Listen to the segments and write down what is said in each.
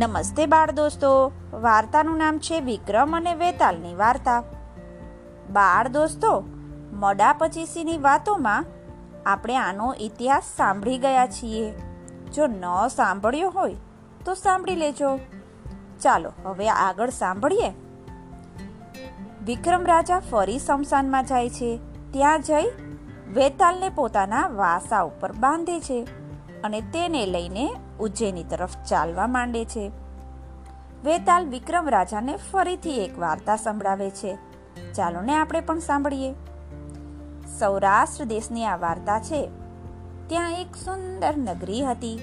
નમસ્તે બાળ દોસ્તો. વાર્તાનું નામ છે વિક્રમ અને વેતાલની વાર્તા. બાળ દોસ્તો, મડા પચીસીની વાતોમાં આપણે આનો ઇતિહાસ સાંભળી ગયા છીએ. જો ન સાંભળ્યો હોય, તો સાંભળી લેજો. ચાલો, હવે આગળ સાંભળીએ. વિક્રમ રાજા ફરી શમશાનમાં જાય છે. ત્યાં જઈ વેતાલને પોતાના વાસા ઉપર બાંધે છે અને તેને લઈને ઉજ્જૈની તરફ ચાલવા માંડે છે. વેતાલ વિક્રમ રાજાને ફરીથી એક વાર્તા સંભળાવે છે. ચાલો ને આપણે પણ સાંભળીએ. સૌરાષ્ટ્ર દેશની આ વાર્તા છે. ત્યાં એક સુંદર નગરી હતી.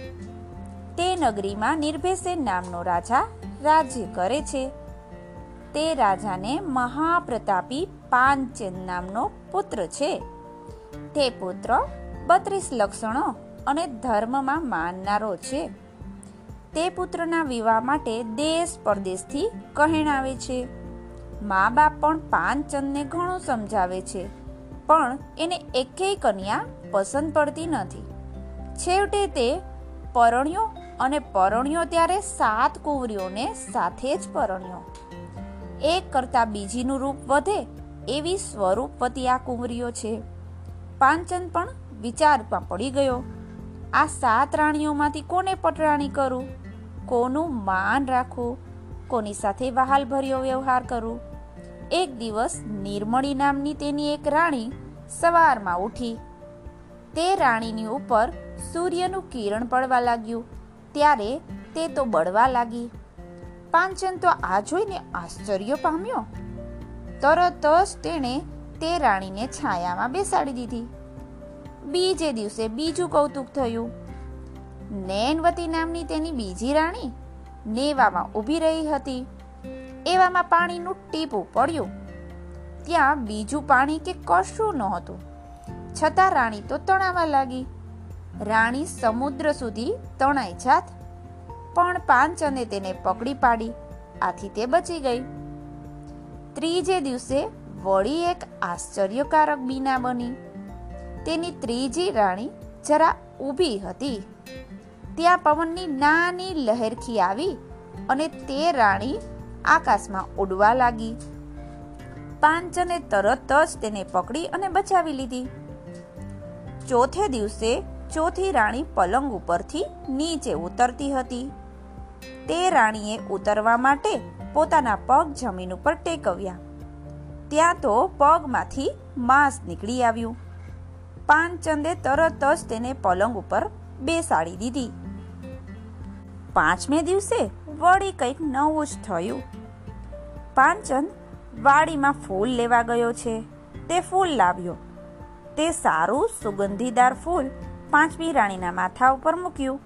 તે નગરીમાં નિર્ભેસેન નામનો રાજા રાજ્ય કરે છે. તે રાજાને મહાપ્રતાપી પાંચેન નામનો પુત્ર છે. તે પુત્ર બત્રીસ લક્ષણો અને ધર્મમાં માનનારો છે. તે પુત્રના વિવાહ માટે દેશ પરદેશથી કહેણાવે છે. મા બાપ પણ પાનચંદને ઘણું સમજાવે છે, પણ એને એકેય કન્યા પસંદ પડતી નથી. છેવટે તે પરણ્યો અને પરણ્યો ત્યારે સાત કુંવરીઓને સાથે જ પરણ્યો. એક કરતા બીજીનું રૂપ વધે એવી સ્વરૂપવતી આ કુંવરીઓ છે. પાંચન પણ વિચારમાં પડી ગયો. આ સાત રાણીઓમાંથી કોને પટરાણી કરું? કોનું માન રાખું? કોની સાથે વહાલભર્યો વ્યવહાર કરું? એક દિવસ નિર્મળી નામની તેની એક રાણી સવારમાં ઉઠી. તે રાણીની ઉપર સૂર્યનું કિરણ પડવા લાગ્યું. ત્યારે તે તો બળવા લાગી. પાંચન તો આ જોઈને આશ્ચર્ય પામ્યો. તરત જ તેણે તે રાણીને છાયામાં બેસાડી દીધી. બીજે દિવસે બીજું કૌતુક થયું. નૈનવતી નામની તેની બીજી રાણી નેવામાં ઊભી રહી હતી. એવામાં પાણીનું ટીપું પડ્યું. ત્યાં બીજું પાણી કે કશું નહોતું. છતાં રાણી તો તણાવા લાગી. રાણી સમુદ્ર સુધી તણાઈ જાત. પણ પાંચને તેને પકડી પાડી. આથી તે બચી ગઈ. ત્રીજે દિવસે વળી એક આશ્ચર્યકારક બીના બની. તેની ત્રીજી રાણી જરા ઊભી હતી. ત્યાં પવનની નાની લહેરખી આવી અને તે રાણી આકાશમાં ઉડવા લાગી. પાંચને તરત જ તેને પકડી અને બચાવી લીધી. ચોથે દિવસે ચોથી રાણી પલંગ ઉપરથી નીચે ઉતરતી હતી. તે રાણીએ ઉતરવા માટે પોતાના પગ જમીન ઉપર ટેકવ્યા. ત્યાં તો પગમાંથી માંસ નીકળી આવ્યું. પાંચચંદે તરત જ તેને પલંગ ઉપર બેસાડી દીધી. પાંચમે દિવસે વળી કંઈક નવું જ થયું. પાંચચંદ વાડીમાં ફૂલ લેવા ગયો છે. તે ફૂલ લાવ્યો. તે સારું, સુગંધીદાર ફૂલ પાંચમી રાણીના માથા ઉપર મૂક્યું.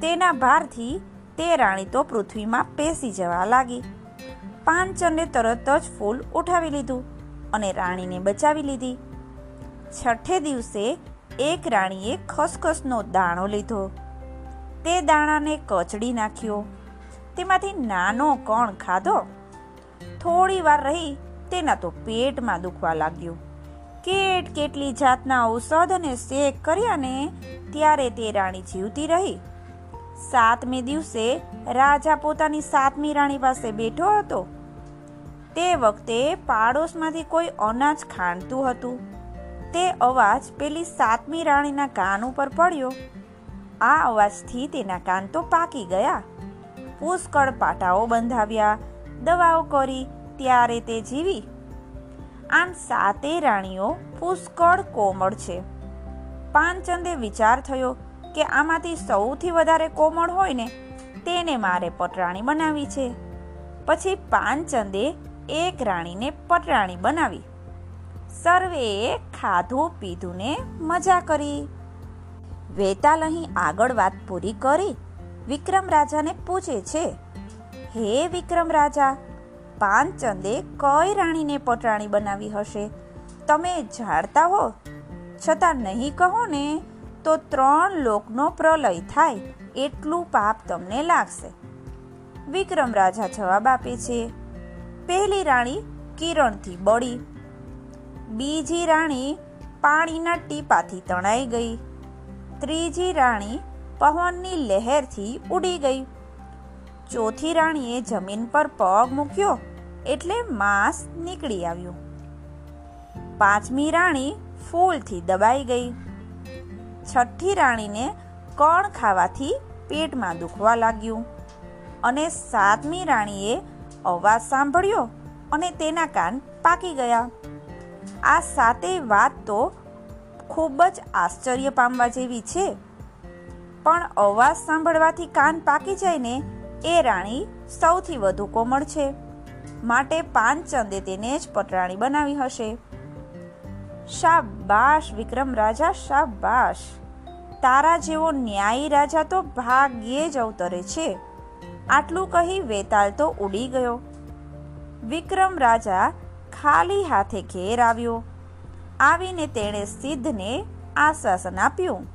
તેના ભારથી તે રાણી તો પૃથ્વીમાં પેસી જવા લાગી. પાંચચંદે તરત જ ફૂલ ઉઠાવી લીધું અને રાણીને બચાવી લીધી. છઠ્ઠે દિવસે એક રાણીએ ખસખસનો દાણો લીધો. તે દાણાને કચડી નાખ્યો. તેમાંથી નાનો કણ ખાધો? થોડી વાર રહી તેના તો પેટમાં દુખવા લાગ્યું. કેટ કેટલી જાતના ઔષધ અને શેક કર્યા ને ત્યારે તે રાણી જીવતી રહી. સાતમે દિવસે રાજા પોતાની સાતમી રાણી પાસે બેઠો હતો. તે વખતે પાડોશમાંથી કોઈ અનાજ ખાંડતું હતું. તે અવાજ પેલી સાતમી રાણીના કાન ઉપર પડ્યો. આ અવાજથી તેના કાન તો પાકી ગયા. પુષ્કળ પાટાઓ બંધાવ્યા. દવાઓ કરી, ત્યારે તે જીવી. આમ સાતે રાણીઓ પુષ્કળ કોમળ છે. પાનચંદે વિચાર થયો કે આમાંથી સૌથી વધારે કોમળ હોય ને, તેને મારે પટરાણી બનાવી છે. પછી પાનચંદે એક રાણીને પટરાણી બનાવી. સર્વેએ ખાધું પીધું ને મજા કરી. વેતાલ અહીં આગળ વાત પૂરી કરી. વિક્રમ રાજાને પૂછે છે, હે વિક્રમ રાજા પાંચચંદે કઈ રાણીને પટરાણી બનાવી હશે? તમે જાણતા હો? છતાં નહીં કહો ને, તો ત્રણ લોકનો પ્રલય થાય, એટલું પાપ તમને લાગશે. વિક્રમ રાજા જવાબ આપે છે, પહેલી રાણી કિરણથી બળી બીજી રાણી પાણીના ટીપાથી તણાઈ ગઈ. ત્રીજી રાણી પવનની લહેરથી ઉડી ગઈ. ચોથી રાણીએ જમીન પર પગ મૂક્યો એટલે માંસ નીકળી આવ્યું. પાંચમી રાણી ફૂલથી દબાઈ ગઈ. છઠ્ઠી રાણીને કણ ખાવાથી પેટમાં દુખવા લાગ્યું અને સાતમી રાણીએ અવાજ સાંભળ્યો અને તેના કાન પાકી ગયા. આ સાતેય વાત તો ખૂબ જ આશ્ચર્ય પામવા જેવી છે. પણ અવાજ સાંભળવાથી કાન પાકી જાય ને એ રાણી સૌથી વધુ કોમળ છે. માટે પાંચચંદે તેને જ પટરાણી બનાવી હશે. શાબાશ વિક્રમ રાજા, શાબાશ. તારા જેવો ન્યાયી રાજા તો ભાગ્યે જ અવતરે છે. આટલું કહી વેતાલ તો ઉડી ગયો. વિક્રમ રાજા ખાલી હાથે ઘેર આવ્યો. આવીને તેણે સિદ્ધને આશ્વાસન આપ્યું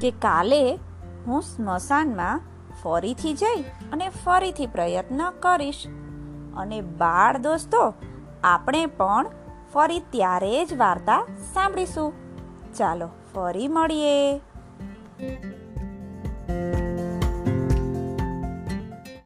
કે કાલે હું સ્મશાનમાં ફરીથી જઈ અને ફરીથી પ્રયત્ન કરીશ. અને બાળ દોસ્તો, આપણે પણ ફરી ત્યારે જ વાર્તા સાંભળીશું. ચાલો ફરી મળીએ.